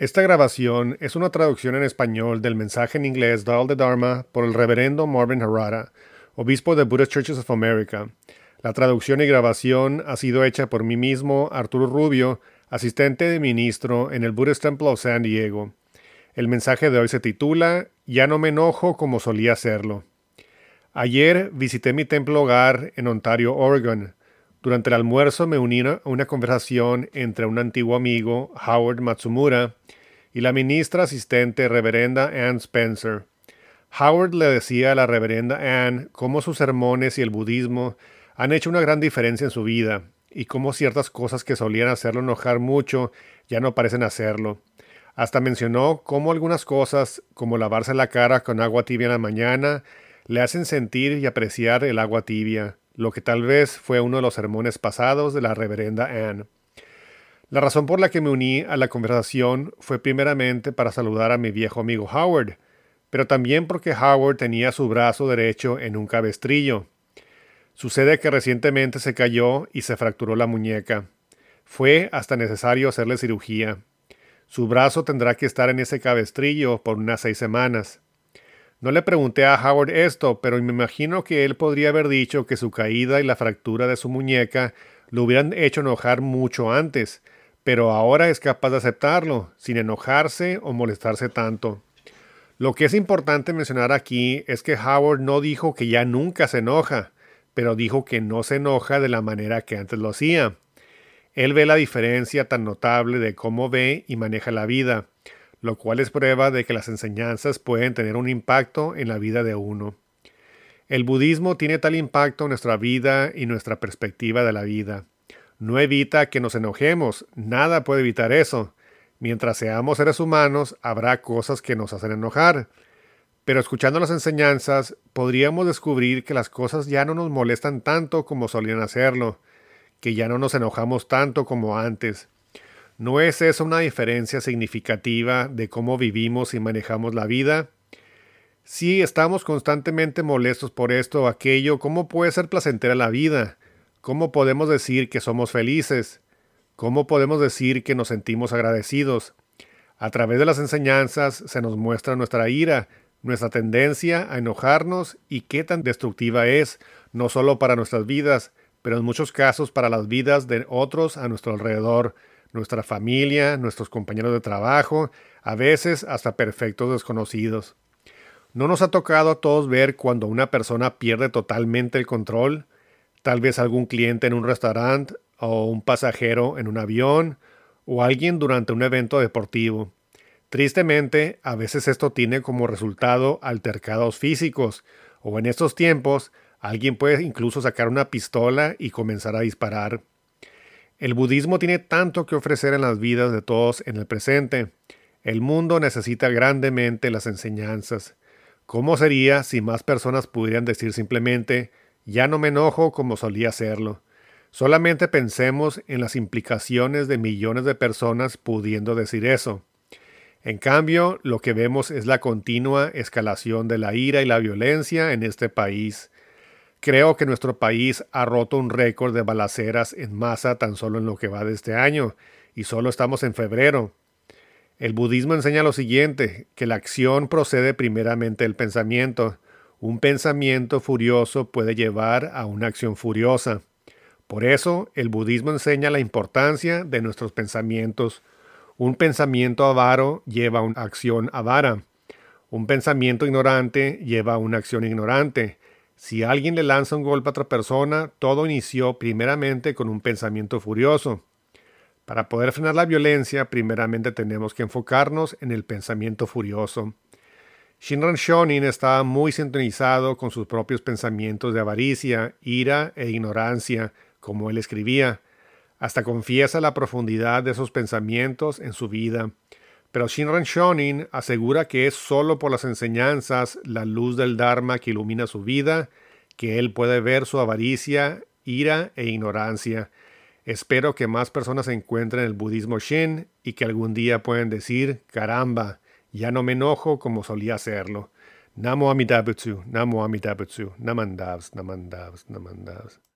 Esta grabación es una traducción en español del mensaje en inglés Dal de Dharma por el reverendo Marvin Harada, obispo de Buddhist Churches of America. La traducción y grabación ha sido hecha por mí mismo, Arturo Rubio, asistente de ministro en el Buddhist Temple of San Diego. El mensaje de hoy se titula Ya no me enojo como solía hacerlo. Ayer visité mi templo hogar en Ontario, Oregon. Durante el almuerzo me uní a una conversación entre un antiguo amigo, Howard Matsumura, y la ministra asistente, reverenda Ann Spencer. Howard le decía a la reverenda Ann cómo sus sermones y el budismo han hecho una gran diferencia en su vida, y cómo ciertas cosas que solían hacerlo enojar mucho ya no parecen hacerlo. Hasta mencionó cómo algunas cosas, como lavarse la cara con agua tibia en la mañana, le hacen sentir y apreciar el agua tibia lo que tal vez fue uno de los sermones pasados de la reverenda Anne. La razón por la que me uní a la conversación fue primeramente para saludar a mi viejo amigo Howard, pero también porque Howard tenía su brazo derecho en un cabestrillo. Sucede que recientemente se cayó y se fracturó la muñeca. Fue hasta necesario hacerle cirugía. Su brazo tendrá que estar en ese cabestrillo por unas seis semanas. No le pregunté a Howard esto, pero me imagino que él podría haber dicho que su caída y la fractura de su muñeca lo hubieran hecho enojar mucho antes, pero ahora es capaz de aceptarlo, sin enojarse o molestarse tanto. Lo que es importante mencionar aquí es que Howard no dijo que ya nunca se enoja, pero dijo que no se enoja de la manera que antes lo hacía. Él ve la diferencia tan notable de cómo ve y maneja la vida, lo cual es prueba de que las enseñanzas pueden tener un impacto en la vida de uno. El budismo tiene tal impacto en nuestra vida y nuestra perspectiva de la vida. No evita que nos enojemos, nada puede evitar eso. Mientras seamos seres humanos, habrá cosas que nos hacen enojar. Pero escuchando las enseñanzas, podríamos descubrir que las cosas ya no nos molestan tanto como solían hacerlo, que ya no nos enojamos tanto como antes, ¿No es eso una diferencia significativa de cómo vivimos y manejamos la vida? Si estamos constantemente molestos por esto o aquello, ¿cómo puede ser placentera la vida? ¿Cómo podemos decir que somos felices? ¿Cómo podemos decir que nos sentimos agradecidos? A través de las enseñanzas se nos muestra nuestra ira, nuestra tendencia a enojarnos y qué tan destructiva es, no solo para nuestras vidas, pero en muchos casos para las vidas de otros a nuestro alrededor, nuestra familia, nuestros compañeros de trabajo, a veces hasta perfectos desconocidos. ¿No nos ha tocado a todos ver cuando una persona pierde totalmente el control? Tal vez algún cliente en un restaurante o un pasajero en un avión o alguien durante un evento deportivo. Tristemente, a veces esto tiene como resultado altercados físicos o en estos tiempos alguien puede incluso sacar una pistola y comenzar a disparar. El budismo tiene tanto que ofrecer en las vidas de todos en el presente. El mundo necesita grandemente las enseñanzas. ¿Cómo sería si más personas pudieran decir simplemente, ya no me enojo como solía hacerlo? Solamente pensemos en las implicaciones de millones de personas pudiendo decir eso. En cambio, lo que vemos es la continua escalación de la ira y la violencia en este país. Creo que nuestro país ha roto un récord de balaceras en masa tan solo en lo que va de este año, y solo estamos en febrero. El budismo enseña lo siguiente, que la acción procede primeramente del pensamiento. Un pensamiento furioso puede llevar a una acción furiosa. Por eso, el budismo enseña la importancia de nuestros pensamientos. Un pensamiento avaro lleva a una acción avara. Un pensamiento ignorante lleva a una acción ignorante. Si alguien le lanza un golpe a otra persona, todo inició primeramente con un pensamiento furioso. Para poder frenar la violencia, primeramente tenemos que enfocarnos en el pensamiento furioso. Shinran Shonin estaba muy sintonizado con sus propios pensamientos de avaricia, ira e ignorancia, como él escribía. Hasta confiesa la profundidad de esos pensamientos en su vida. Pero Shinran Shonin asegura que es solo por las enseñanzas, la luz del Dharma que ilumina su vida, que él puede ver su avaricia, ira e ignorancia. Espero que más personas encuentren el budismo Shin y que algún día puedan decir, caramba, ya no me enojo como solía hacerlo. Namo Amitabutsu, Namo Amitabutsu, Namandavs, Namandavs, Namandavs.